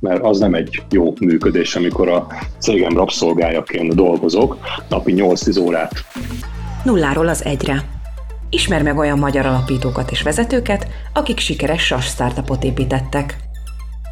mert az nem egy jó működés, amikor a cégem rabszolgájaként dolgozok, napi 8-10 órát. Nulláról az egyre. Ismer meg olyan magyar alapítókat és vezetőket, akik sikeres SAS startupot építettek.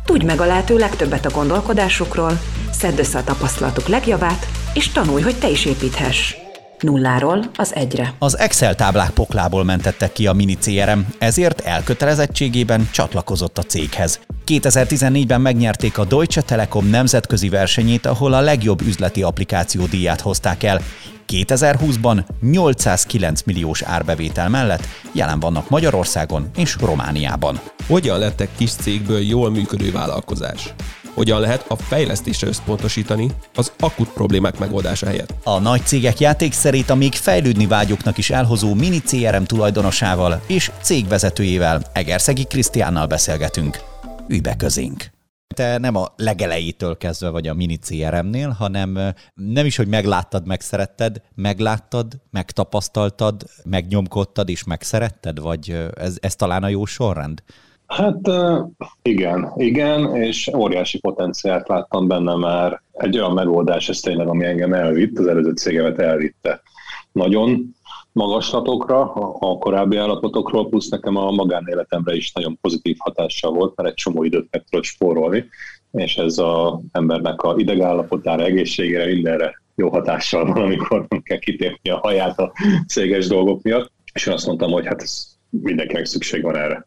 Tudj meg a lehető legtöbbet a gondolkodásukról, szedd össze a tapasztalatuk legjavát, és tanulj, hogy te is építhess. Nulláról az egyre. Az Excel táblák poklából mentettek ki a mini CRM, ezért elkötelezettségében csatlakozott a céghez. 2014-ben megnyerték a Deutsche Telekom nemzetközi versenyét, ahol a legjobb üzleti applikáció díját hozták el. 2020-ban 809 milliós árbevétel mellett jelen vannak Magyarországon és Romániában. Hogyan lettek kis cégből jól működő vállalkozás? Hogyan lehet a fejlesztésre összpontosítani az akut problémák megoldása helyett. A nagy cégek játékszerét a még fejlődni vágyoknak is elhozó mini CRM tulajdonosával és cégvezetőjével, Egerszegi Krisztiánnal beszélgetünk. Ülj be közénk! te nem a legelejétől kezdve vagy a mini CRM-nél, hanem nem is, hogy megláttad, megszeretted, megláttad, megtapasztaltad, megnyomkodtad és megszeretted, vagy ez, ez talán a jó sorrend? Hát igen, igen, és óriási potenciált láttam benne már. Egy olyan megoldás, ez tényleg, ami engem elvitt, az előző cégemet elvitte. Nagyon magaslatokra, a korábbi állapotokról, plusz nekem a magánéletemre is nagyon pozitív hatással volt, mert egy csomó időt meg tudott spórolni, és ez az embernek a idegállapotára, egészségére, mindenre jó hatással van, amikor nem kell kitépni a haját a céges dolgok miatt. És én azt mondtam, hogy hát ez mindenkinek szükség van erre.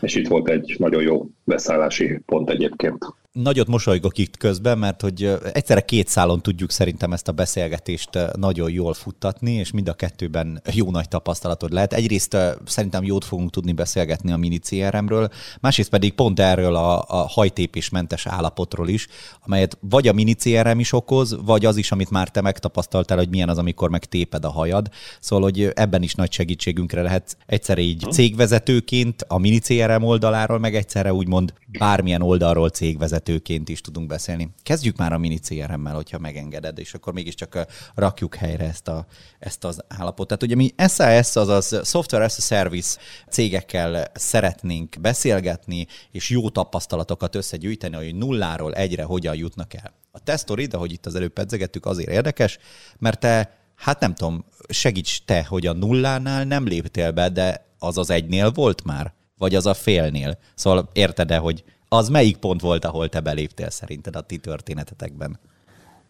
És itt volt egy nagyon jó beszállási pont egyébként. Nagyot mosolygok itt közben, mert hogy egyszerre két szálon tudjuk szerintem ezt a beszélgetést nagyon jól futtatni, és mind a kettőben jó nagy tapasztalatod lehet. Egyrészt szerintem jót fogunk tudni beszélgetni a mini CRM-ről, másrészt pedig pont erről a, a hajtépésmentes állapotról is, amelyet vagy a mini CRM is okoz, vagy az is, amit már te megtapasztaltál, hogy milyen az, amikor meg téped a hajad. Szóval, hogy ebben is nagy segítségünkre lehet egyszerre így cégvezetőként a mini CRM oldaláról, meg egyszerre úgymond bármilyen oldalról cégvezető vezetőként is tudunk beszélni. Kezdjük már a mini CRM-mel, hogyha megengeded, és akkor mégiscsak rakjuk helyre ezt, a, ezt az állapotot. Tehát ugye mi SAS, azaz Software as a Service cégekkel szeretnénk beszélgetni, és jó tapasztalatokat összegyűjteni, hogy nulláról egyre hogyan jutnak el. A tesztorid, ahogy itt az előbb pedzegettük, azért érdekes, mert te, hát nem tudom, segíts te, hogy a nullánál nem léptél be, de az az egynél volt már? Vagy az a félnél? Szóval érted-e, hogy az melyik pont volt, ahol te beléptél szerinted a ti történetetekben?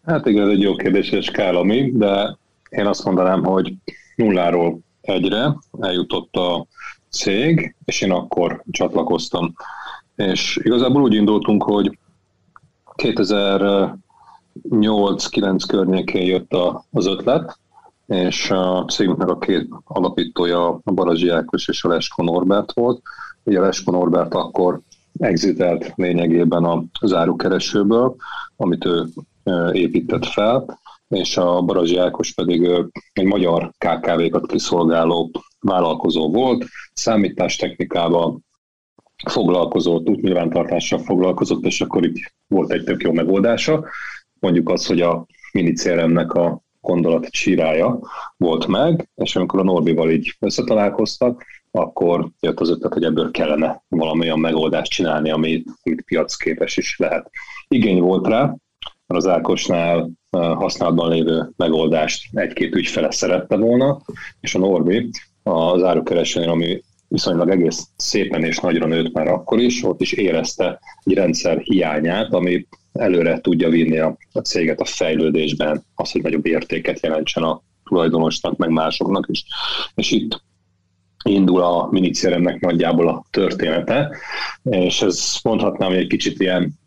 Hát igen, ez egy jó kérdés, és mi, de én azt mondanám, hogy nulláról egyre eljutott a cég, és én akkor csatlakoztam. És igazából úgy indultunk, hogy 2008-9 környékén jött az ötlet, és a cégünknek a két alapítója a Barazsi Ákos és a Lesko Norbert volt. Ugye Lesko Norbert akkor exitelt lényegében a zárukeresőből, amit ő épített fel, és a Barazsi Ákos pedig egy magyar KKV-kat kiszolgáló vállalkozó volt, számítástechnikával foglalkozott, útnyilvántartással foglalkozott, és akkor itt volt egy tök jó megoldása. Mondjuk az, hogy a mini a gondolat csirája volt meg, és amikor a Norbival így összetalálkoztak, akkor jött az ötlet, hogy ebből kellene valamilyen megoldást csinálni, ami, amit piacképes is lehet. Igény volt rá, mert az Ákosnál használatban lévő megoldást egy-két ügyfele szerette volna, és a Norbi az árukeresőnél, ami viszonylag egész szépen és nagyra nőtt már akkor is, ott is érezte egy rendszer hiányát, ami előre tudja vinni a, a céget a fejlődésben, az, hogy nagyobb értéket jelentsen a tulajdonosnak, meg másoknak is. És itt indul a minicéremnek nagyjából a története, és ez mondhatnám, hogy egy kicsit ilyen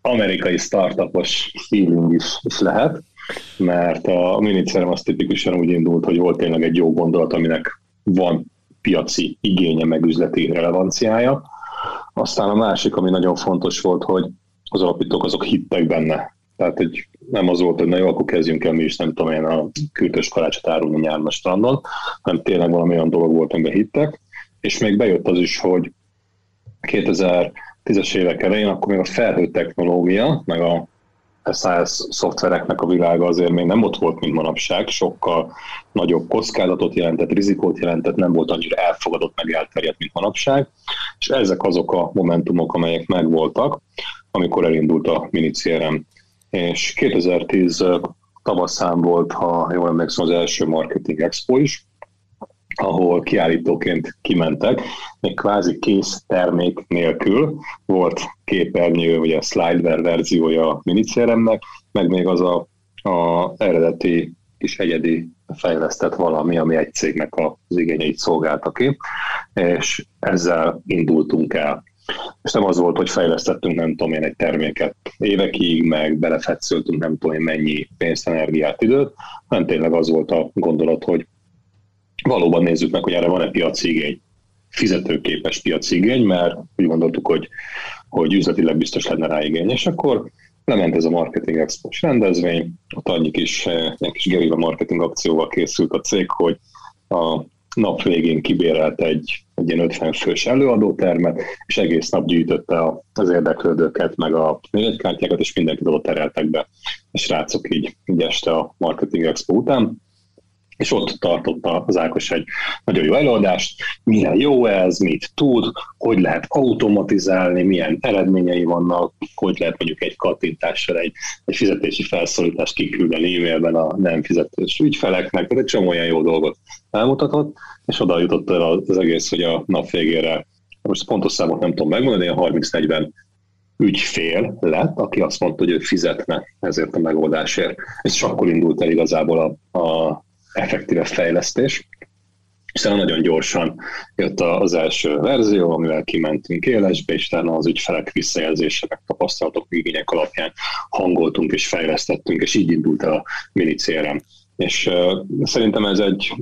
amerikai startupos feeling is, is lehet, mert a minicérem az tipikusan úgy indult, hogy volt tényleg egy jó gondolat, aminek van piaci igénye, meg üzleti relevanciája. Aztán a másik, ami nagyon fontos volt, hogy az alapítók azok hittek benne. Tehát, hogy nem az volt, hogy na jó, akkor kezdjünk el mi is, nem tudom én, a kürtös kalácsot árulni nyáron a strandon, hanem tényleg valami olyan dolog volt, amiben hittek. És még bejött az is, hogy 2010-es évek elején, akkor még a felhő technológia, meg a SAS szoftvereknek a világa azért még nem ott volt, mint manapság, sokkal nagyobb kockázatot jelentett, rizikót jelentett, nem volt annyira elfogadott, meg elterjedt, mint manapság, és ezek azok a momentumok, amelyek megvoltak, amikor elindult a mini. És 2010 tavaszán volt, ha jól emlékszem, az első marketing expo is, ahol kiállítóként kimentek, még kvázi kész termék nélkül volt képernyő, vagy a slideware verziója a minicéremnek, meg még az a, a eredeti kis egyedi fejlesztett valami, ami egy cégnek az igényeit szolgálta ki, és ezzel indultunk el. És nem az volt, hogy fejlesztettünk nem tudom én egy terméket évekig, meg belefetszöltünk nem tudom én mennyi pénzt, energiát, időt, hanem tényleg az volt a gondolat, hogy valóban nézzük meg, hogy erre van-e piaci igény, fizetőképes piaci igény, mert úgy gondoltuk, hogy, hogy üzletileg biztos lenne rá igény, és akkor lement ez a Marketing expo rendezvény, ott annyi kis, eh, egy kis gerilla marketing akcióval készült a cég, hogy a nap végén kibérelt egy, egy ilyen 50 fős előadótermet, és egész nap gyűjtötte az érdeklődőket, meg a névegykártyákat, és mindenkit oda tereltek be. A srácok így, így este a Marketing Expo után és ott tartotta az Ákos egy nagyon jó előadást, milyen jó ez, mit tud, hogy lehet automatizálni, milyen eredményei vannak, hogy lehet mondjuk egy kattintással egy, egy fizetési felszólítást kiküldeni e-mailben a nem fizetős ügyfeleknek, tehát egy csomó olyan jó dolgot elmutatott, és oda jutott el az egész, hogy a nap végére, most pontos számot nem tudom megmondani, a 30-40 ügyfél lett, aki azt mondta, hogy ő fizetne ezért a megoldásért. És akkor indult el igazából a, a effektíve fejlesztés. És nagyon gyorsan jött az első verzió, amivel kimentünk élesbe, és talán az ügyfelek visszajelzése, meg tapasztalatok, igények alapján hangoltunk és fejlesztettünk, és így indult a mini CRM. És uh, szerintem ez egy,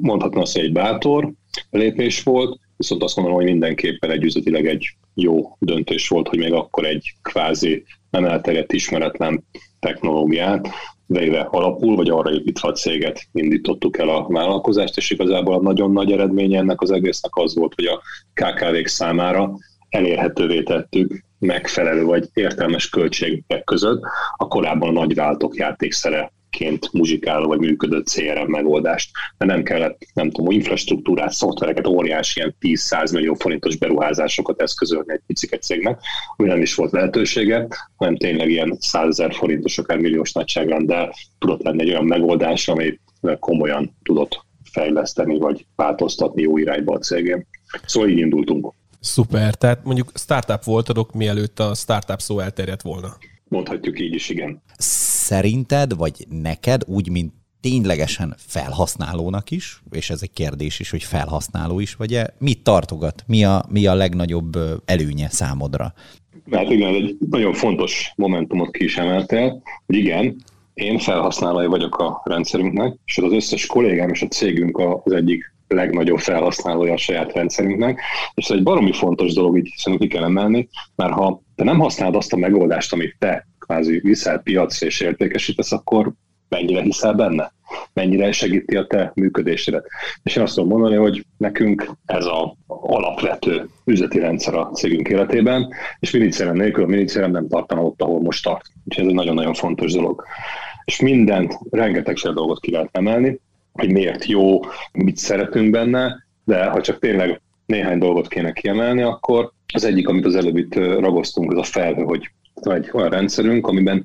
mondhatna azt, egy bátor lépés volt, viszont azt mondom, hogy mindenképpen egy üzletileg egy jó döntés volt, hogy még akkor egy kvázi nem elterjedt ismeretlen technológiát véve alapul, vagy arra építve a céget indítottuk el a vállalkozást, és igazából a nagyon nagy eredménye ennek az egésznek az volt, hogy a KKV-k számára elérhetővé tettük megfelelő vagy értelmes költségek között a korábban a nagyvállalatok játékszere ként muzsikáló vagy működő CRM megoldást, mert nem kellett, nem tudom, infrastruktúrát, szoftvereket, óriási ilyen 10-100 millió forintos beruházásokat eszközölni egy picike cégnek, ami nem is volt lehetősége, hanem tényleg ilyen 100 ezer forintos, akár milliós nagyságrendel tudott lenni egy olyan megoldás, amit komolyan tudott fejleszteni, vagy változtatni jó irányba a cégén. Szóval így indultunk. Szuper, tehát mondjuk startup voltatok, mielőtt a startup szó elterjedt volna. Mondhatjuk így is, igen. Szerinted, vagy neked, úgy, mint ténylegesen felhasználónak is, és ez egy kérdés is, hogy felhasználó is vagy-e, mit tartogat? Mi a, mi a legnagyobb előnye számodra? Hát igen, egy nagyon fontos momentumot ki is emeltél, hogy igen, én felhasználói vagyok a rendszerünknek, és az összes kollégám és a cégünk az egyik legnagyobb felhasználója a saját rendszerünknek, és ez egy baromi fontos dolog, így hiszen ki kell emelni, mert ha te nem használod azt a megoldást, amit te kvázi viszel piacra és értékesítesz, akkor mennyire hiszel benne? Mennyire segíti a te működésedet? És én azt tudom mondani, hogy nekünk ez a alapvető üzleti rendszer a cégünk életében, és minicérem nélkül a minicérem nem tartana ott, ahol most tart. Úgyhogy ez egy nagyon-nagyon fontos dolog. És mindent, rengeteg dolgot ki lehet emelni, hogy miért jó, mit szeretünk benne, de ha csak tényleg néhány dolgot kéne kiemelni, akkor az egyik, amit az előbb itt ragoztunk, az a felhő, hogy egy olyan rendszerünk, amiben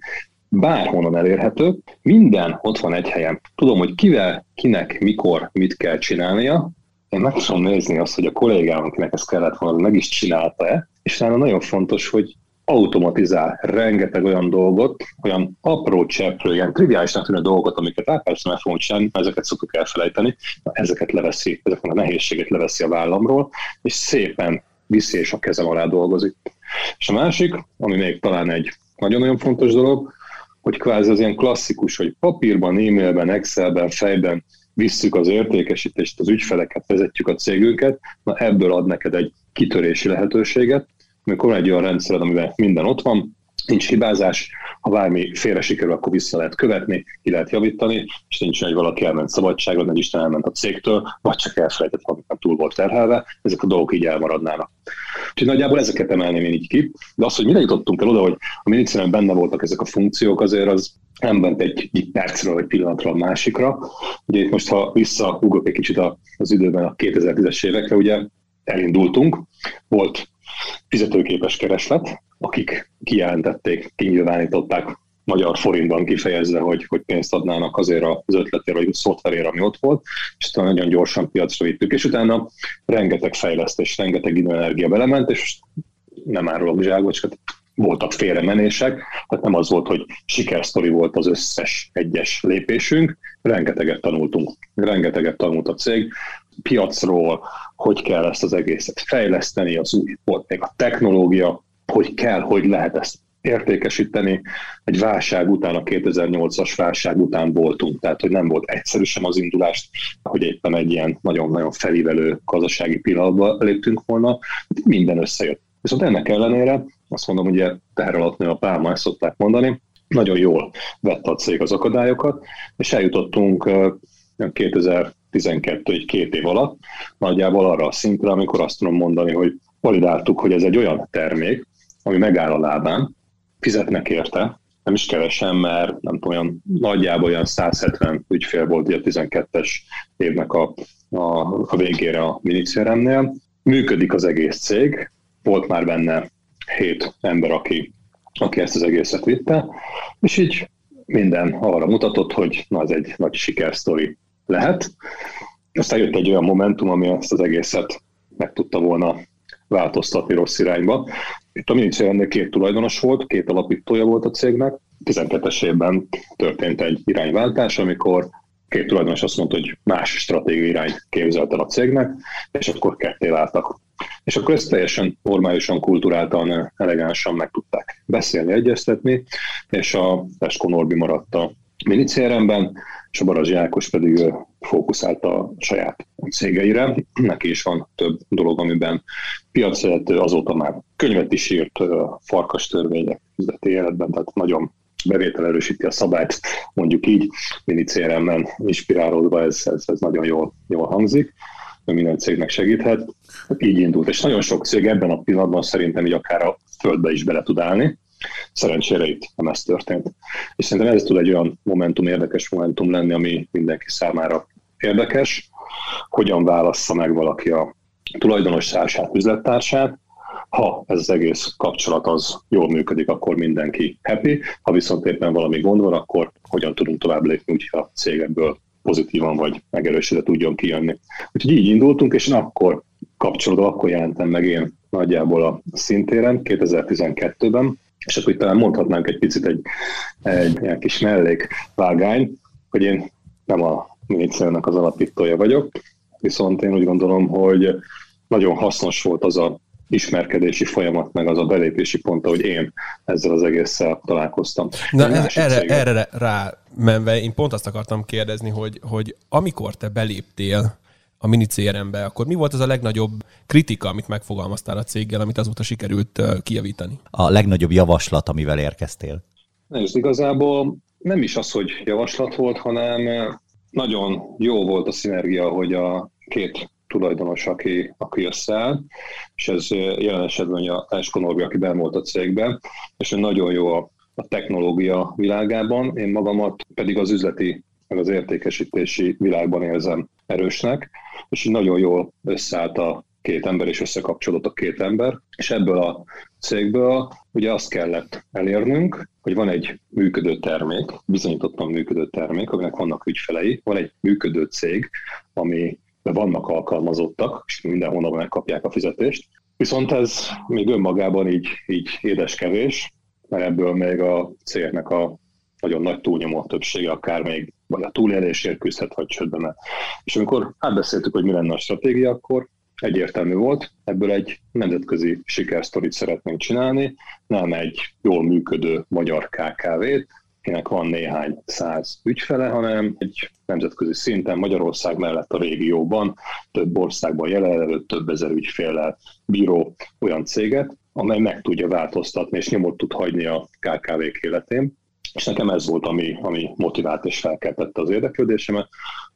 bárhonnan elérhető, minden ott van egy helyen. Tudom, hogy kivel, kinek, mikor, mit kell csinálnia, én meg tudom nézni azt, hogy a kollégám, akinek ezt kellett volna, meg is csinálta-e, és talán nagyon fontos, hogy automatizál rengeteg olyan dolgot, olyan apró cseprő, ilyen triviálisnak tűnő dolgot, amiket át persze meg fogunk csinálni, ezeket szoktuk elfelejteni, ezeket leveszi, ezeket a nehézséget leveszi a vállamról, és szépen viszi és a kezem alá dolgozik. És a másik, ami még talán egy nagyon-nagyon fontos dolog, hogy kvázi az ilyen klasszikus, hogy papírban, e-mailben, Excelben, fejben visszük az értékesítést, az ügyfeleket, vezetjük a cégünket, na ebből ad neked egy kitörési lehetőséget, amikor van egy olyan rendszer, amiben minden ott van, nincs hibázás, ha bármi félre sikerül, akkor vissza lehet követni, ki lehet javítani, és nincs hogy valaki elment szabadságon, vagy Isten elment a cégtől, vagy csak elfelejtett valamit, túl volt terhelve, ezek a dolgok így elmaradnának. Úgyhogy nagyjából ezeket emelném én így ki, de az, hogy mire jutottunk el oda, hogy a minicinen benne voltak ezek a funkciók, azért az nem ment egy, egy percről vagy pillanatra a másikra. Ugye itt most, ha visszaugrok egy kicsit az időben a 2010-es évekre, ugye elindultunk, volt fizetőképes kereslet, akik kijelentették, kinyilvánították magyar forintban kifejezve, hogy, hogy pénzt adnának azért az ötletére, vagy a szoftverére, ami ott volt, és utána nagyon gyorsan piacra vittük, és utána rengeteg fejlesztés, rengeteg időenergia belement, és nem árulok zsákocskát, voltak félremenések, tehát nem az volt, hogy sikersztori volt az összes egyes lépésünk, rengeteget tanultunk, rengeteget tanult a cég, piacról, hogy kell ezt az egészet fejleszteni, az új volt még a technológia, hogy kell, hogy lehet ezt értékesíteni. Egy válság után, a 2008-as válság után voltunk, tehát hogy nem volt egyszerű sem az indulást, hogy éppen egy ilyen nagyon-nagyon felívelő gazdasági pillanatba léptünk volna, minden összejött. Viszont ennek ellenére, azt mondom, ugye teher alatt nő a pálma, ezt szokták mondani, nagyon jól vette a cég az akadályokat, és eljutottunk 2012 egy két év alatt nagyjából arra a szintre, amikor azt tudom mondani, hogy validáltuk, hogy ez egy olyan termék, ami megáll a lábán, fizetnek érte, nem is kevesen, mert nem tudom, olyan, nagyjából olyan 170 ügyfél volt a 12-es évnek a, a, a végére a minicéremnél. Működik az egész cég, volt már benne hét ember, aki, aki ezt az egészet vitte, és így minden arra mutatott, hogy na, ez egy nagy sikersztori lehet. Aztán jött egy olyan momentum, ami ezt az egészet meg tudta volna változtatni rossz irányba. Itt a minicérennél két tulajdonos volt, két alapítója volt a cégnek. 12-es évben történt egy irányváltás, amikor két tulajdonos azt mondta, hogy más stratégiai irányt képzelt el a cégnek, és akkor ketté váltak. És akkor ezt teljesen normálisan, kulturáltan, elegánsan meg tudták beszélni, egyeztetni, és a Esko Norbi maradt a minicéremben, és a Barazsi Ákos pedig fókuszált a saját cégeire. Neki is van több dolog, amiben piacvezető, azóta már könyvet is írt, farkas törvények üzleti életben, tehát nagyon bevétel erősíti a szabályt, mondjuk így, mini CRM-en inspirálódva ez, ez, ez nagyon jól, jól hangzik, minden cégnek segíthet. Így indult, és nagyon sok cég ebben a pillanatban szerintem így akár a földbe is bele tud állni, Szerencsére itt nem ez történt. És szerintem ez tud egy olyan momentum, érdekes momentum lenni, ami mindenki számára érdekes, hogyan válassza meg valaki a tulajdonos társát, üzlettársát, ha ez az egész kapcsolat az jól működik, akkor mindenki happy, ha viszont éppen valami gond van, akkor hogyan tudunk tovább lépni, úgyhogy a cég ebből pozitívan vagy megerősítve tudjon kijönni. Úgyhogy így indultunk, és akkor kapcsolódva, akkor jelentem meg én nagyjából a szintéren 2012-ben, és akkor itt talán mondhatnánk egy picit egy, egy egy kis mellékvágány, hogy én nem a minicélnek az alapítója vagyok, viszont én úgy gondolom, hogy nagyon hasznos volt az a ismerkedési folyamat, meg az a belépési pont, hogy én ezzel az egésszel találkoztam. Na, erre, erre rá menve, én pont azt akartam kérdezni, hogy, hogy amikor te beléptél a mini CRM-be, akkor mi volt az a legnagyobb kritika, amit megfogalmaztál a céggel, amit azóta sikerült kijavítani? A legnagyobb javaslat, amivel érkeztél? Nézd, igazából nem is az, hogy javaslat volt, hanem nagyon jó volt a szinergia, hogy a két tulajdonos, aki, aki összeáll, és ez jelen esetben a Esko aki ben volt a cégben, és nagyon jó a, a technológia világában, én magamat pedig az üzleti meg az értékesítési világban érzem erősnek, és így nagyon jól összeállt a két ember, és összekapcsolódott a két ember, és ebből a cégből ugye azt kellett elérnünk, hogy van egy működő termék, bizonyítottan működő termék, aminek vannak ügyfelei, van egy működő cég, ami de vannak alkalmazottak, és minden hónapban megkapják a fizetést. Viszont ez még önmagában így, így édeskevés, mert ebből még a cégnek a nagyon nagy túlnyomó többsége akár még vagy a túlélésért küzdhet, vagy csődbe És amikor átbeszéltük, hogy mi lenne a stratégia, akkor egyértelmű volt, ebből egy nemzetközi sikersztorit szeretnénk csinálni, nem egy jól működő magyar KKV-t, akinek van néhány száz ügyfele, hanem egy nemzetközi szinten Magyarország mellett a régióban több országban jelenlevő több ezer ügyféllel bíró olyan céget, amely meg tudja változtatni és nyomot tud hagyni a KKV-k életén. És nekem ez volt, ami, ami motivált és felkeltette az érdeklődésemet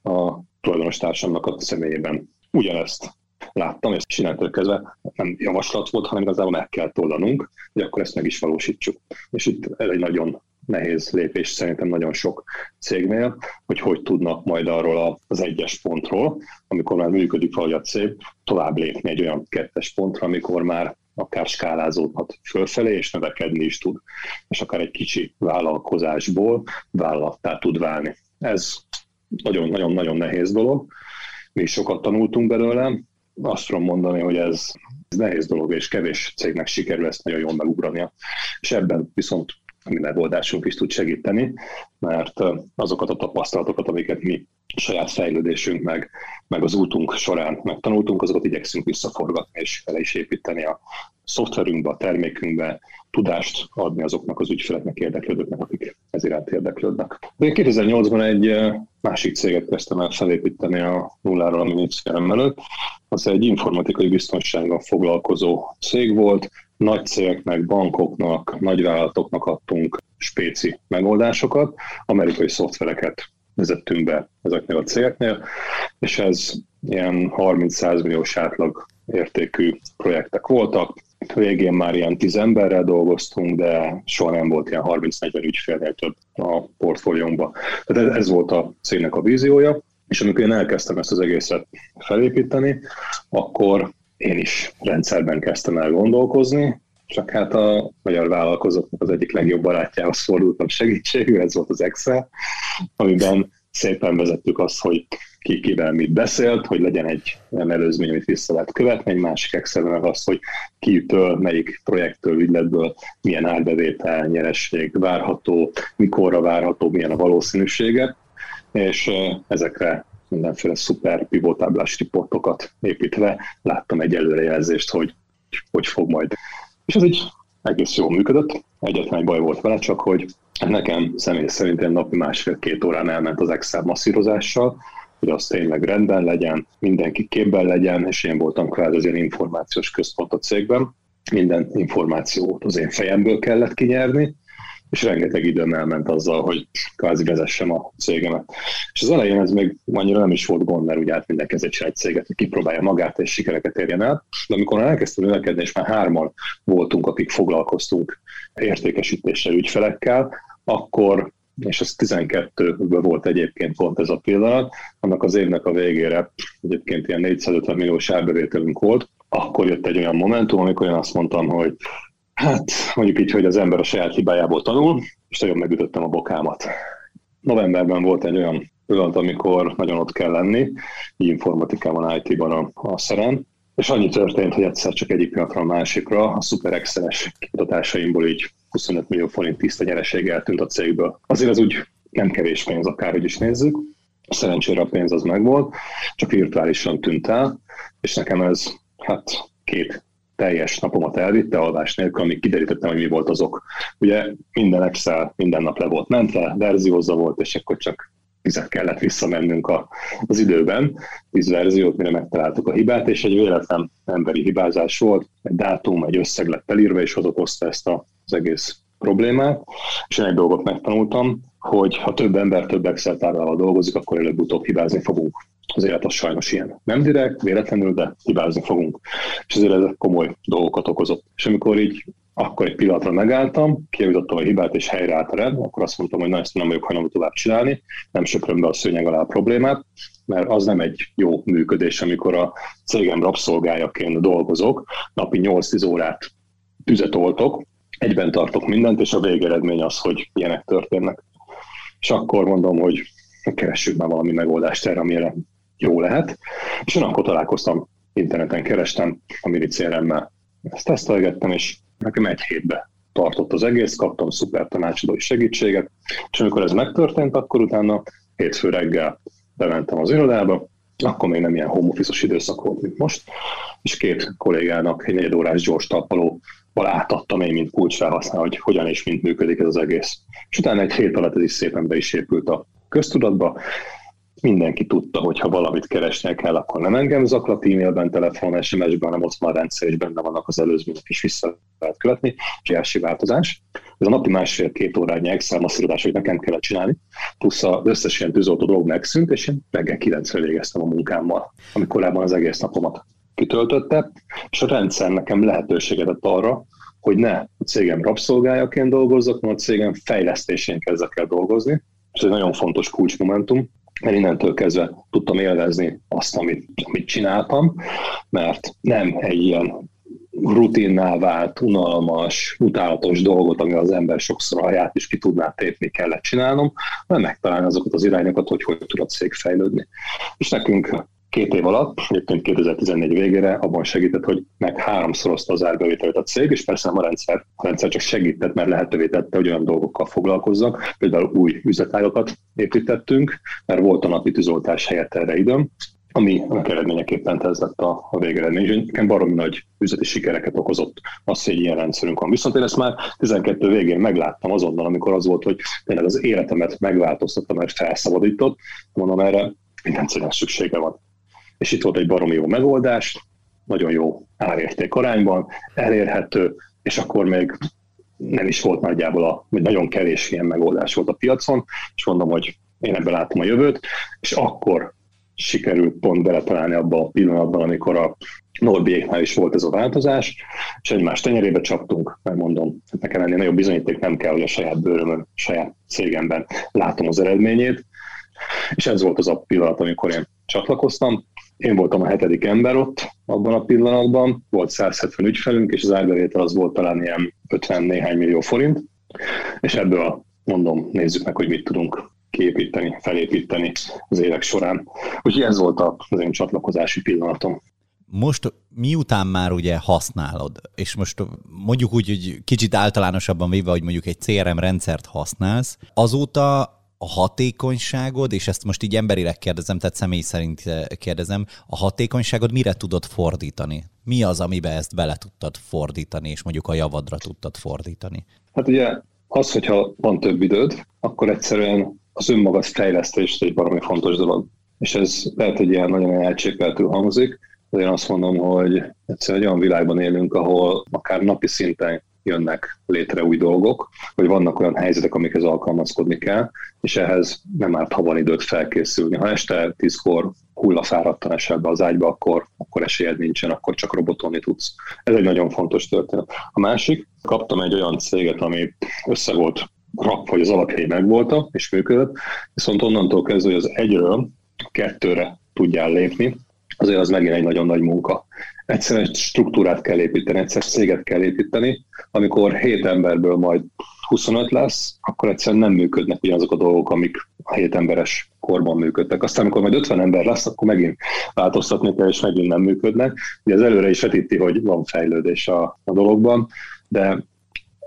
a tulajdonos társamnak a személyében. Ugyanezt láttam, és innentől kezdve nem javaslat volt, hanem igazából meg kell tollanunk, hogy akkor ezt meg is valósítsuk. És itt ez egy nagyon nehéz lépés szerintem nagyon sok cégnél, hogy hogy tudnak majd arról az egyes pontról, amikor már működik valahogy a cég, tovább lépni egy olyan kettes pontra, amikor már akár skálázódhat fölfelé, és növekedni is tud, és akár egy kicsi vállalkozásból vállalattá tud válni. Ez nagyon-nagyon-nagyon nehéz dolog. Mi is sokat tanultunk belőle. Azt tudom mondani, hogy ez, ez nehéz dolog, és kevés cégnek sikerül ezt nagyon jól megugrania. És ebben viszont a mi megoldásunk is tud segíteni, mert azokat a tapasztalatokat, amiket mi saját fejlődésünk meg, meg az útunk során megtanultunk, azokat igyekszünk visszaforgatni és fel is építeni a szoftverünkbe, a termékünkbe, tudást adni azoknak az ügyfeleknek, érdeklődőknek, akik ez iránt érdeklődnek. De én 2008-ban egy másik céget kezdtem el felépíteni a nulláról a minisztérium előtt. Az egy informatikai biztonsággal foglalkozó cég volt, nagy cégeknek, bankoknak, nagyvállalatoknak adtunk spéci megoldásokat, amerikai szoftvereket vezettünk be ezeknél a cégeknél, és ez ilyen 30-100 milliós átlag értékű projektek voltak. Végén már ilyen 10 emberrel dolgoztunk, de soha nem volt ilyen 30-40 ügyfélnél több a portfóliónkban. Tehát ez volt a cégnek a víziója, és amikor én elkezdtem ezt az egészet felépíteni, akkor én is rendszerben kezdtem el gondolkozni, csak hát a magyar vállalkozóknak az egyik legjobb barátjához fordultam segítségül, ez volt az Excel, amiben szépen vezettük azt, hogy ki kivel mit beszélt, hogy legyen egy olyan előzmény, amit vissza lehet követni, egy másik excel meg az, hogy kitől, melyik projektől, ügyletből milyen árbevétel, nyeresség várható, mikorra várható, milyen a valószínűsége, és ezekre mindenféle szuper pivotáblás riportokat építve láttam egy előrejelzést, hogy hogy fog majd. És ez így egész jól működött. Egyetlen egy baj volt vele, csak hogy nekem személy szerint egy napi másfél-két órán elment az Excel masszírozással, hogy az tényleg rendben legyen, mindenki képben legyen, és én voltam kvázi az ilyen információs központ a cégben. Minden információt az én fejemből kellett kinyerni, és rengeteg időm elment azzal, hogy kvázi vezessem a cégemet. És az elején ez még annyira nem is volt gond, mert ugye át mindenki egy céget, hogy kipróbálja magát és sikereket érjen el. De amikor elkezdtem növekedni, és már hárman voltunk, akik foglalkoztunk értékesítéssel ügyfelekkel, akkor és ez 12-ből volt egyébként pont ez a pillanat, annak az évnek a végére egyébként ilyen 450 milliós árbevételünk volt, akkor jött egy olyan momentum, amikor én azt mondtam, hogy Hát mondjuk így, hogy az ember a saját hibájából tanul, és nagyon megütöttem a bokámat. Novemberben volt egy olyan pillanat, amikor nagyon ott kell lenni, informatikában, IT-ban a, a szeren, és annyi történt, hogy egyszer csak egyik pillanatra a másikra a Super Excel-es kutatásaimból így 25 millió forint tiszta nyereség eltűnt a cégből. Azért az úgy nem kevés pénz, akárhogy is nézzük. Szerencsére a pénz az megvolt, csak virtuálisan tűnt el, és nekem ez hát két teljes napomat elvitte alvás nélkül, amíg kiderítettem, hogy mi volt azok. Ugye minden Excel minden nap le volt mentve, verziózza volt, és akkor csak tizet kellett visszamennünk a, az időben, tíz verziót, mire megtaláltuk a hibát, és egy véletlen emberi hibázás volt, egy dátum, egy összeg lett elírva, és az okozta ezt a, az egész problémát, és én egy dolgot megtanultam, hogy ha több ember több Excel táblával dolgozik, akkor előbb-utóbb hibázni fogunk. Az élet az sajnos ilyen. Nem direkt, véletlenül, de hibázni fogunk. És ezért ez komoly dolgokat okozott. És amikor így akkor egy pillanatra megálltam, kijavítottam a hibát, és helyreállt a rend, akkor azt mondtam, hogy na, ezt nem vagyok hajlandó tovább csinálni, nem söpröm be a szőnyeg alá a problémát, mert az nem egy jó működés, amikor a cégem rabszolgájaként dolgozok, napi 8-10 órát tüzet oltok, egyben tartok mindent, és a végeredmény az, hogy ilyenek történnek. És akkor mondom, hogy keressük már valami megoldást erre, amire jó lehet. És én akkor találkoztam, interneten kerestem a milicéremmel. Ezt tesztelgettem, és nekem egy hétbe tartott az egész, kaptam szuper tanácsadói segítséget, és amikor ez megtörtént, akkor utána hétfő reggel bementem az irodába, akkor még nem ilyen home időszak volt, mint most, és két kollégának egy négy órás gyors talpaló átadtam én, mint kulcsfelhasználó, hogy hogyan és mint működik ez az egész. És utána egy hét alatt ez is szépen be is épült a köztudatba. Mindenki tudta, hogy ha valamit keresni kell, akkor nem engem zaklat e-mailben, telefon, SMS-ben, hanem ott van rendszer, és benne vannak az előzmények is vissza lehet követni. Óriási változás. Ez a napi másfél-két órányi Excel masszírozás, hogy nekem kellett csinálni, plusz az összes ilyen tűzoltó dolog megszűnt, és én reggel kilencre végeztem a munkámmal, amikor korábban az egész napomat kitöltötte, és a rendszer nekem lehetőséget adott arra, hogy ne a cégem rabszolgájaként dolgozzak, hanem a cégem fejlesztésén kezdek el dolgozni. Ez egy nagyon fontos kulcsmomentum, mert innentől kezdve tudtam élvezni azt, amit, amit csináltam, mert nem egy ilyen rutinná vált, unalmas, utálatos dolgot, ami az ember sokszor haját is ki tudná tépni, kellett csinálnom, hanem megtalálni azokat az irányokat, hogy hogy tud a cég fejlődni. És nekünk két év alatt, egyébként 2014 végére abban segített, hogy meg háromszorozta az árbevételt a cég, és persze a rendszer, a rendszer csak segített, mert lehetővé tette, hogy olyan dolgokkal foglalkozzak. Például új üzletágokat építettünk, mert volt a napi tűzoltás helyett erre időm, ami eredményeképpen ez lett a, a végeredmény. És nekem baromi nagy üzleti sikereket okozott az, hogy ilyen rendszerünk van. Viszont én ezt már 12 végén megláttam azonnal, amikor az volt, hogy tényleg az életemet megváltoztatta, mert felszabadított. Mondom, erre minden cégnek szüksége van. És itt volt egy baromi jó megoldás, nagyon jó árérték arányban, elérhető, és akkor még nem is volt nagyjából, a, vagy nagyon kevés ilyen megoldás volt a piacon, és mondom, hogy én ebben látom a jövőt, és akkor sikerült pont beletalálni abban a pillanatban, amikor a Norbiéknál is volt ez a változás, és egymás tenyerébe csaptunk, megmondom, hát nekem ennél nagyobb bizonyíték nem kell, hogy a saját bőrömön, saját cégemben látom az eredményét, és ez volt az a pillanat, amikor én csatlakoztam. Én voltam a hetedik ember ott abban a pillanatban, volt 170 ügyfelünk, és az árbevétel az volt talán ilyen 50 néhány millió forint, és ebből mondom, nézzük meg, hogy mit tudunk kiépíteni, felépíteni az évek során. Úgyhogy ez volt az én csatlakozási pillanatom. Most miután már ugye használod, és most mondjuk úgy, hogy kicsit általánosabban véve, hogy mondjuk egy CRM rendszert használsz, azóta a hatékonyságod, és ezt most így emberileg kérdezem, tehát személy szerint kérdezem, a hatékonyságod mire tudod fordítani? Mi az, amiben ezt bele tudtad fordítani, és mondjuk a javadra tudtad fordítani? Hát ugye az, hogyha van több időd, akkor egyszerűen az önmagad fejlesztés egy valami fontos dolog. És ez lehet, hogy ilyen nagyon elcsépeltő hangzik, de én azt mondom, hogy egyszerűen egy olyan világban élünk, ahol akár napi szinten jönnek létre új dolgok, vagy vannak olyan helyzetek, amikhez alkalmazkodni kell, és ehhez nem árt, ha van időt felkészülni. Ha este tízkor hullafáradtan esel be az ágyba, akkor, akkor esélyed nincsen, akkor csak robotolni tudsz. Ez egy nagyon fontos történet. A másik, kaptam egy olyan céget, ami össze volt rak, hogy az alapjai megvoltak és működött, viszont onnantól kezdve, hogy az egyről kettőre tudjál lépni, azért az megint egy nagyon nagy munka. Egyszerűen egy struktúrát kell építeni, egyszer céget kell építeni, amikor 7 emberből majd 25 lesz, akkor egyszerűen nem működnek ugyanazok a dolgok, amik a 7 emberes korban működtek. Aztán, amikor majd 50 ember lesz, akkor megint változtatni kell, és megint nem működnek. Ugye ez előre is vetíti, hogy van fejlődés a, a dologban, de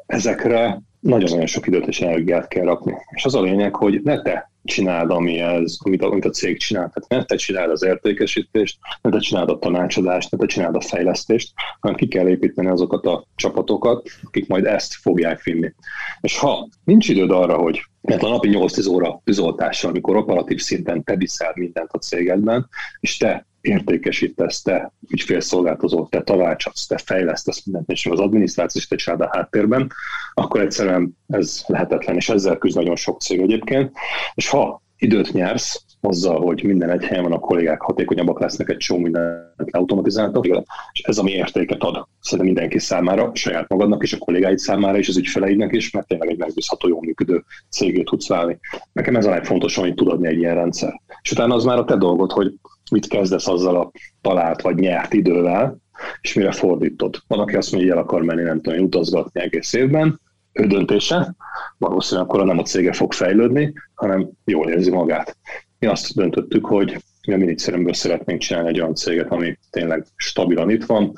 ezekre nagyon-nagyon sok időt és energiát kell rakni. És az a lényeg, hogy ne te csináld, ami ez, amit, a, amit a cég csinál. Tehát ne te csináld az értékesítést, ne te csináld a tanácsadást, ne te csináld a fejlesztést, hanem ki kell építeni azokat a csapatokat, akik majd ezt fogják vinni. És ha nincs időd arra, hogy mert a napi 8-10 óra tűzoltással, amikor operatív szinten te viszel mindent a cégedben, és te értékesítesz, te ügyfélszolgáltozó, te tanácsadsz, te fejlesztesz mindent, és az adminisztráció te csinálod a háttérben, akkor egyszerűen ez lehetetlen, és ezzel küzd nagyon sok cég egyébként. És ha időt nyersz, azzal, hogy minden egy helyen van, a kollégák hatékonyabbak lesznek, egy csomó mindent automatizáltak, és ez a mi értéket ad szerintem mindenki számára, saját magadnak és a kollégáid számára és az ügyfeleidnek is, mert tényleg egy megbízható, jól működő cégét tudsz válni. Nekem ez a legfontosabb, amit tud adni egy ilyen rendszer. És utána az már a te dolgod, hogy mit kezdesz azzal a talált vagy nyert idővel, és mire fordítod. Van, aki azt mondja, hogy el akar menni, nem tudom, utazgatni egész évben, ő döntése, valószínűleg akkor nem a cége fog fejlődni, hanem jól érzi magát. Mi azt döntöttük, hogy mi a minicszeremből szeretnénk csinálni egy olyan céget, ami tényleg stabilan itt van,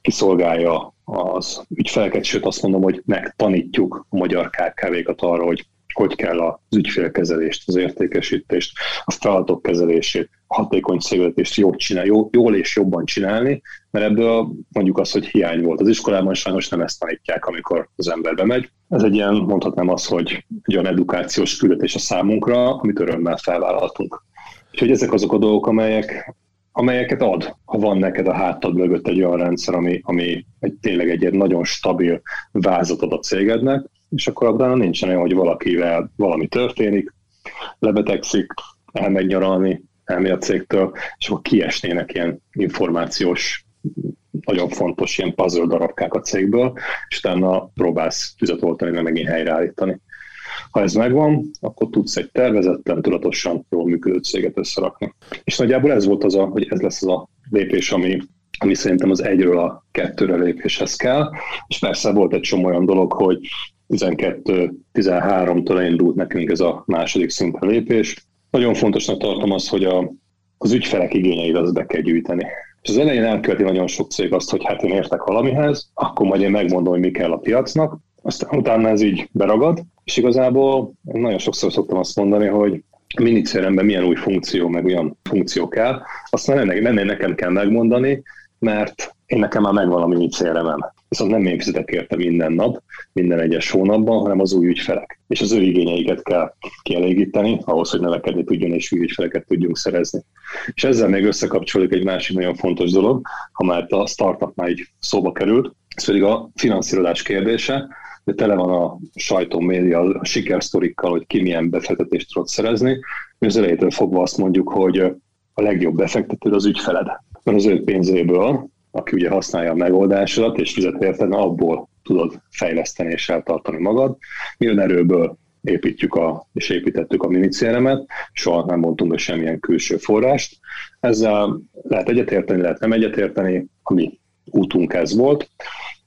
kiszolgálja az ügyfeleket, sőt azt mondom, hogy megtanítjuk a magyar KKV-kat arra, hogy hogy kell az ügyfélkezelést, az értékesítést, a feladatok kezelését, hatékony szélvetést jól, csinál, jól, jól és jobban csinálni, mert ebből mondjuk az, hogy hiány volt. Az iskolában sajnos nem ezt tanítják, amikor az ember bemegy. Ez egy ilyen, mondhatnám azt, hogy egy olyan edukációs küldetés a számunkra, amit örömmel felvállaltunk. Úgyhogy ezek azok a dolgok, amelyek, amelyeket ad, ha van neked a hátad mögött egy olyan rendszer, ami, ami egy, tényleg egy, egy nagyon stabil vázat ad a cégednek, és akkor abban nincsen olyan, hogy valakivel valami történik, lebetegszik, elmegy nyaralni, elmegy a cégtől, és akkor kiesnének ilyen információs, nagyon fontos ilyen puzzle darabkák a cégből, és utána próbálsz tüzet oltani, meg megint helyreállítani. Ha ez megvan, akkor tudsz egy tervezetten, tudatosan jól működő céget összerakni. És nagyjából ez volt az, a, hogy ez lesz az a lépés, ami ami szerintem az egyről a kettőre lépéshez kell, és persze volt egy csomó olyan dolog, hogy 12-13-tól indult nekünk ez a második szintre lépés. Nagyon fontosnak tartom azt, hogy a, az ügyfelek igényeit az be kell gyűjteni. És az elején elkölti nagyon sok cég azt, hogy hát én értek valamihez, akkor majd én megmondom, hogy mi kell a piacnak, aztán utána ez így beragad, és igazából nagyon sokszor szoktam azt mondani, hogy minicéremben milyen új funkció, meg olyan funkció kell, azt nem, nem nekem kell megmondani, mert én nekem már megvan a minicéremem. Viszont nem én fizetek érte minden nap, minden egyes hónapban, hanem az új ügyfelek. És az ő igényeiket kell kielégíteni, ahhoz, hogy növekedni tudjon és új ügyfeleket tudjunk szerezni. És ezzel még összekapcsoljuk egy másik nagyon fontos dolog, ha már a startupnál így szóba került, ez pedig a finanszírozás kérdése, de tele van a sajtó, média a sikersztorikkal, hogy ki milyen befektetést tudod szerezni. Mi az elejétől fogva azt mondjuk, hogy a legjobb befektető az ügyfeled. Mert az ő pénzéből, aki ugye használja a megoldásodat és fizet érted, abból tudod fejleszteni és eltartani magad. Mi erőből építjük a, és építettük a minicéremet, soha nem mondtunk be semmilyen külső forrást. Ezzel lehet egyetérteni, lehet nem egyetérteni, ami útunk ez volt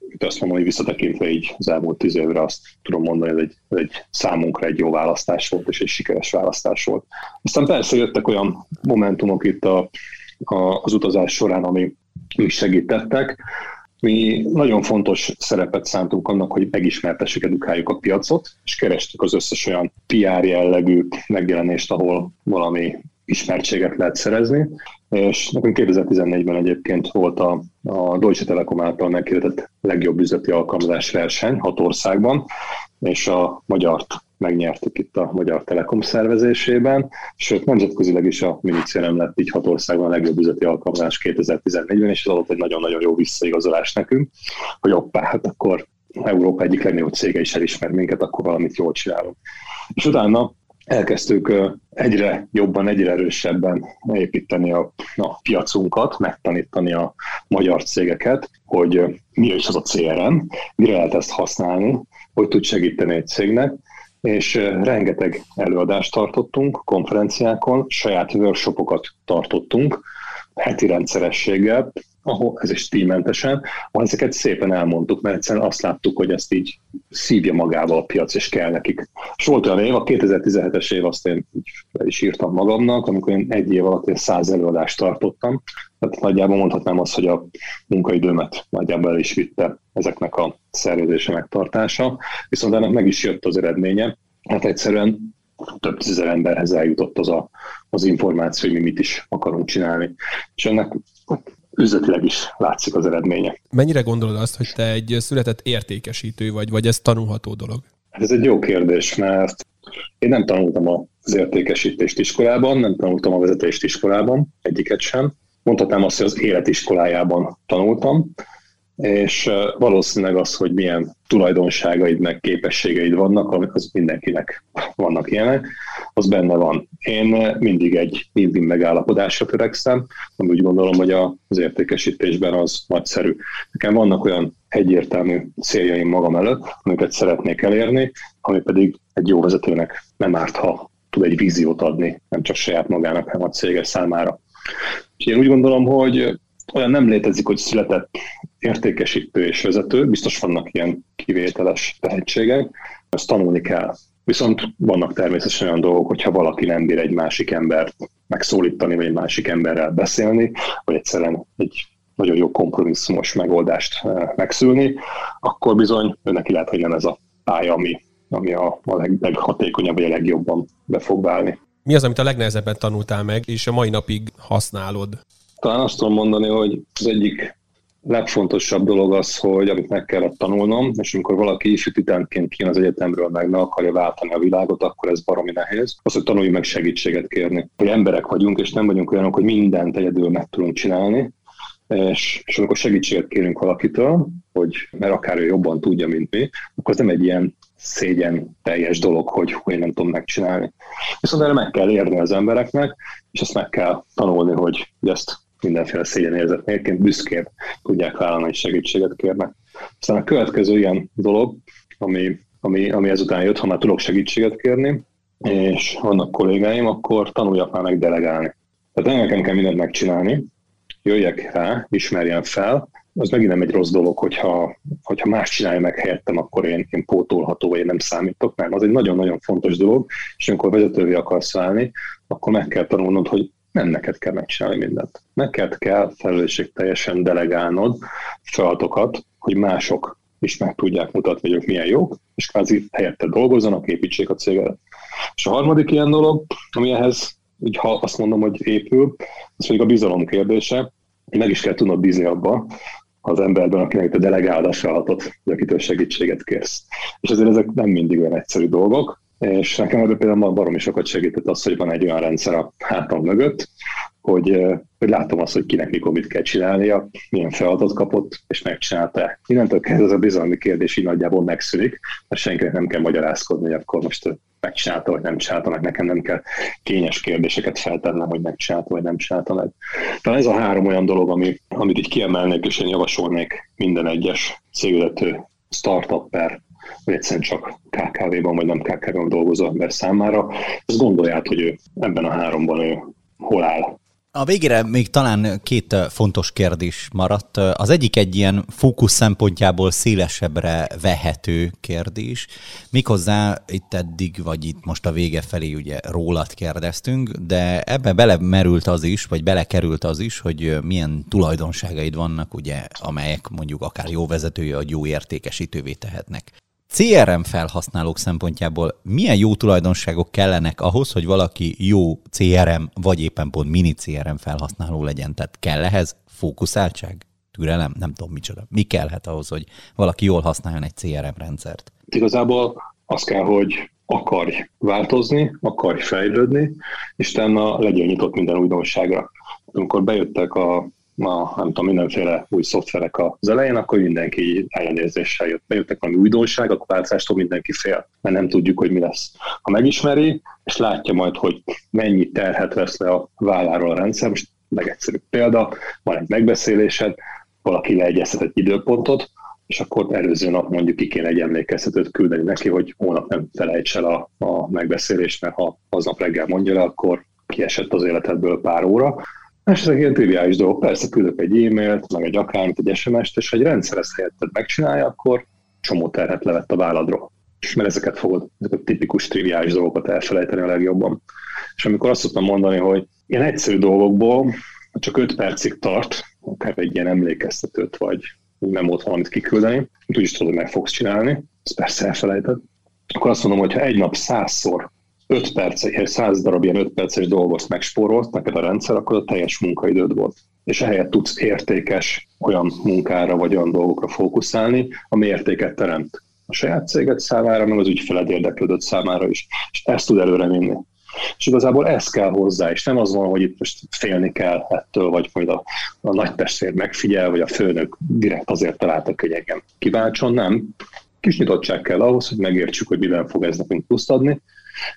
itt azt mondom, hogy visszatekintve így az elmúlt tíz évre azt tudom mondani, hogy egy, egy számunkra egy jó választás volt, és egy sikeres választás volt. Aztán persze jöttek olyan momentumok itt a, a, az utazás során, ami mi segítettek. Mi nagyon fontos szerepet szántunk annak, hogy megismertessük, edukáljuk a piacot, és kerestük az összes olyan PR jellegű megjelenést, ahol valami ismertséget lehet szerezni, és nekünk 2014-ben egyébként volt a, a Deutsche Telekom által megkérdezett legjobb üzleti alkalmazás verseny hat országban, és a magyart megnyertük itt a Magyar Telekom szervezésében, sőt nemzetközileg is a nem lett így hat országban a legjobb üzleti alkalmazás 2014-ben, és ez adott egy nagyon-nagyon jó visszaigazolás nekünk, hogy oppá, hát akkor Európa egyik legnagyobb cége is elismer minket, akkor valamit jól csinálunk. És utána elkezdtük egyre jobban, egyre erősebben építeni a, a piacunkat, megtanítani a magyar cégeket, hogy mi is az a CRM, mire lehet ezt használni, hogy tud segíteni egy cégnek, és rengeteg előadást tartottunk konferenciákon, saját workshopokat tartottunk, heti rendszerességgel, ahol ez is tímentesen, ahol ezeket szépen elmondtuk, mert egyszerűen azt láttuk, hogy ezt így szívja magával a piac, és kell nekik. És volt olyan év, a 2017-es év, azt én így is írtam magamnak, amikor én egy év alatt én száz előadást tartottam, tehát nagyjából mondhatnám azt, hogy a munkaidőmet nagyjából el is vitte ezeknek a szervezése megtartása, viszont ennek meg is jött az eredménye, hát egyszerűen több tízezer emberhez eljutott az, a, az információ, hogy mi mit is akarunk csinálni. És ennek üzletileg is látszik az eredménye. Mennyire gondolod azt, hogy te egy született értékesítő vagy, vagy ez tanulható dolog? Hát ez egy jó kérdés, mert én nem tanultam az értékesítést iskolában, nem tanultam a vezetést iskolában, egyiket sem. Mondhatnám azt, hogy az életiskolájában tanultam, és valószínűleg az, hogy milyen tulajdonságaid meg képességeid vannak, az mindenkinek vannak ilyenek, az benne van. Én mindig egy win megállapodásra törekszem, ami úgy gondolom, hogy az értékesítésben az nagyszerű. Nekem vannak olyan egyértelmű céljaim magam előtt, amiket szeretnék elérni, ami pedig egy jó vezetőnek nem árt, ha tud egy víziót adni, nem csak saját magának, hanem a céges számára. És én úgy gondolom, hogy olyan nem létezik, hogy született értékesítő és vezető, biztos vannak ilyen kivételes tehetségek, ezt tanulni kell. Viszont vannak természetesen olyan dolgok, hogyha valaki nem bír egy másik embert megszólítani, vagy egy másik emberrel beszélni, vagy egyszerűen egy nagyon jó kompromisszumos megoldást eh, megszülni, akkor bizony neki lehet, hogy nem ez a pálya, ami, ami a, a leg, leghatékonyabb, vagy a legjobban be fog válni. Mi az, amit a legnehezebben tanultál meg, és a mai napig használod? Talán azt tudom mondani, hogy az egyik legfontosabb dolog az, hogy amit meg kellett tanulnom, és amikor valaki isütítentként kijön az egyetemről, meg meg akarja váltani a világot, akkor ez baromi nehéz. Az, hogy tanulj meg segítséget kérni. Hogy emberek vagyunk, és nem vagyunk olyanok, hogy mindent egyedül meg tudunk csinálni, és, és amikor segítséget kérünk valakitől, hogy mert akár ő jobban tudja, mint mi, akkor ez nem egy ilyen szégyen teljes dolog, hogy, hogy nem tudom megcsinálni. Viszont erre meg kell érni az embereknek, és ezt meg kell tanulni, hogy ezt mindenféle szégyenérzet nélkül büszkén tudják vállalni, hogy segítséget kérnek. Aztán a következő ilyen dolog, ami, ami, ami ezután jött, ha már tudok segítséget kérni, és vannak kollégáim, akkor tanuljak már meg delegálni. Tehát nem nekem kell mindent megcsinálni, jöjjek rá, ismerjen fel, az megint nem egy rossz dolog, hogyha, hogyha más csinálja meg helyettem, akkor én, én pótolható, vagy én nem számítok, nem. Az egy nagyon-nagyon fontos dolog, és amikor vezetővé akarsz válni, akkor meg kell tanulnod, hogy nem neked kell megcsinálni mindent. Neked kell felelősség teljesen delegálnod feladatokat, hogy mások is meg tudják mutatni, hogy ők milyen jók, és kvázi helyette dolgozzanak, építsék a céget. És a harmadik ilyen dolog, ami ehhez, így ha azt mondom, hogy épül, az pedig a bizalom kérdése. Meg is kell tudnod bízni abba, az emberben, akinek te delegálod a feladatot, akitől segítséget kérsz. És ezért ezek nem mindig olyan egyszerű dolgok, és nekem ebben például baromi sokat segített az, hogy van egy olyan rendszer a hátam mögött, hogy, hogy látom azt, hogy kinek mikor mit kell csinálnia, milyen feladatot kapott, és megcsinálta. Innentől kezdve ez a bizalmi kérdés így nagyjából megszűnik, mert senkinek nem kell magyarázkodni, hogy akkor most megcsinálta, vagy nem csinálta meg, nekem nem kell kényes kérdéseket feltennem, hogy megcsinálta, vagy nem csinálta meg. Tehát ez a három olyan dolog, ami, amit így kiemelnék, és én javasolnék minden egyes cégvezető startup per vagy egyszerűen csak KKV-ban, vagy nem KKV-ban dolgozó ember számára. Ezt gondolját, hogy ő ebben a háromban ő hol áll. A végére még talán két fontos kérdés maradt. Az egyik egy ilyen fókusz szempontjából szélesebbre vehető kérdés. Méghozzá itt eddig, vagy itt most a vége felé ugye rólad kérdeztünk, de ebbe belemerült az is, vagy belekerült az is, hogy milyen tulajdonságaid vannak, ugye, amelyek mondjuk akár jó vezetője, vagy jó értékesítővé tehetnek. CRM felhasználók szempontjából milyen jó tulajdonságok kellenek ahhoz, hogy valaki jó CRM vagy éppen pont mini CRM felhasználó legyen? Tehát kell ehhez fókuszáltság, türelem, nem tudom micsoda. Mi kellhet ahhoz, hogy valaki jól használjon egy CRM rendszert? Igazából az kell, hogy akarj változni, akarj fejlődni, és utána legyen nyitott minden újdonságra. Amikor bejöttek a a, nem tudom, mindenféle új szoftverek az elején, akkor mindenki ellenérzéssel jött. Bejöttek valami újdonság, akkor változástól mindenki fél, mert nem tudjuk, hogy mi lesz. Ha megismeri, és látja majd, hogy mennyi terhet vesz le a válláról a rendszer, most legegyszerűbb példa, van egy megbeszélésed, valaki leegyeztet egy időpontot, és akkor előző nap mondjuk ki kéne egy emlékeztetőt küldeni neki, hogy holnap nem felejts el a, a megbeszélést, mert ha aznap reggel mondja le, akkor kiesett az életedből pár óra, ezek ilyen triviális dolgok. Persze küldök egy e-mailt, meg egy akármit, egy SMS-t, és ha egy rendszer ezt helyetted megcsinálja, akkor csomó terhet levett a válladról. És mert ezeket fogod, ezeket a tipikus triviális dolgokat elfelejteni a legjobban. És amikor azt szoktam mondani, hogy ilyen egyszerű dolgokból csak 5 percig tart, akár egy ilyen emlékeztetőt, vagy memót valamit kiküldeni, úgyis tudod, hogy meg fogsz csinálni, ezt persze elfelejted, akkor azt mondom, hogy ha egy nap százszor 5 perc, 100 darab ilyen 5 perces dolgot megspórolt neked a rendszer, akkor a teljes munkaidőd volt. És ehelyett tudsz értékes olyan munkára vagy olyan dolgokra fókuszálni, ami értéket teremt a saját céged számára, meg az ügyfeled érdeklődött számára is. És ezt tud előre vinni. És igazából ez kell hozzá, és nem az van, hogy itt most félni kell ettől, vagy majd a, a nagy testvér megfigyel, vagy a főnök direkt azért találta, hogy engem kiváltson, nem. Kis nyitottság kell ahhoz, hogy megértsük, hogy miben fog ez nekünk pluszt adni,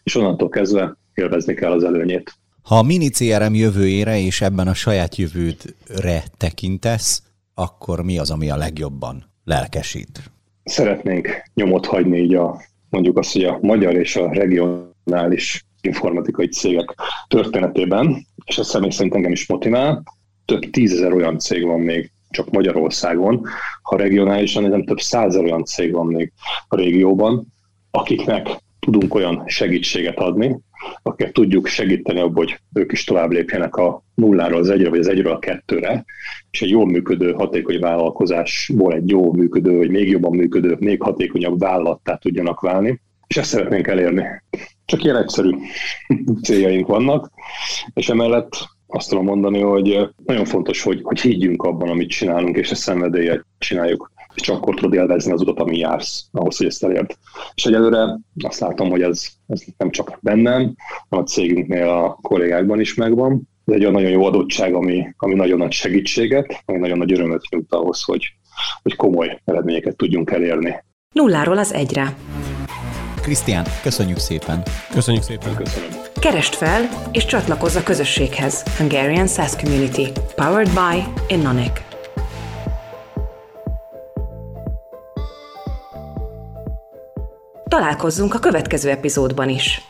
és onnantól kezdve élvezni kell az előnyét. Ha a mini CRM jövőjére és ebben a saját jövődre tekintesz, akkor mi az, ami a legjobban lelkesít? Szeretnénk nyomot hagyni így a, mondjuk azt, hogy a magyar és a regionális informatikai cégek történetében, és ez személy szerint engem is motivál. Több tízezer olyan cég van még csak Magyarországon, ha regionálisan, nem több százezer olyan cég van még a régióban, akiknek tudunk olyan segítséget adni, akiket tudjuk segíteni abban, hogy ők is tovább lépjenek a nulláról az egyre, vagy az egyről a kettőre, és egy jól működő, hatékony vállalkozásból egy jó működő, vagy még jobban működő, még hatékonyabb vállalattá tudjanak válni, és ezt szeretnénk elérni. Csak ilyen egyszerű céljaink vannak, és emellett azt tudom mondani, hogy nagyon fontos, hogy, hogy higgyünk abban, amit csinálunk, és ezt szenvedéllyel csináljuk és csak akkor tudod élvezni az utat, ami jársz, ahhoz, hogy ezt elérd. És egyelőre azt látom, hogy ez, ez nem csak bennem, hanem a cégünknél a kollégákban is megvan. Ez egy olyan nagyon jó adottság, ami, ami nagyon nagy segítséget, ami nagyon nagy örömöt nyújt ahhoz, hogy, hogy komoly eredményeket tudjunk elérni. Nulláról az egyre. Krisztián, köszönjük szépen. Köszönjük szépen. Köszönöm. Kerest fel és csatlakozz a közösséghez. Hungarian SaaS Community. Powered by Innonic. Találkozzunk a következő epizódban is.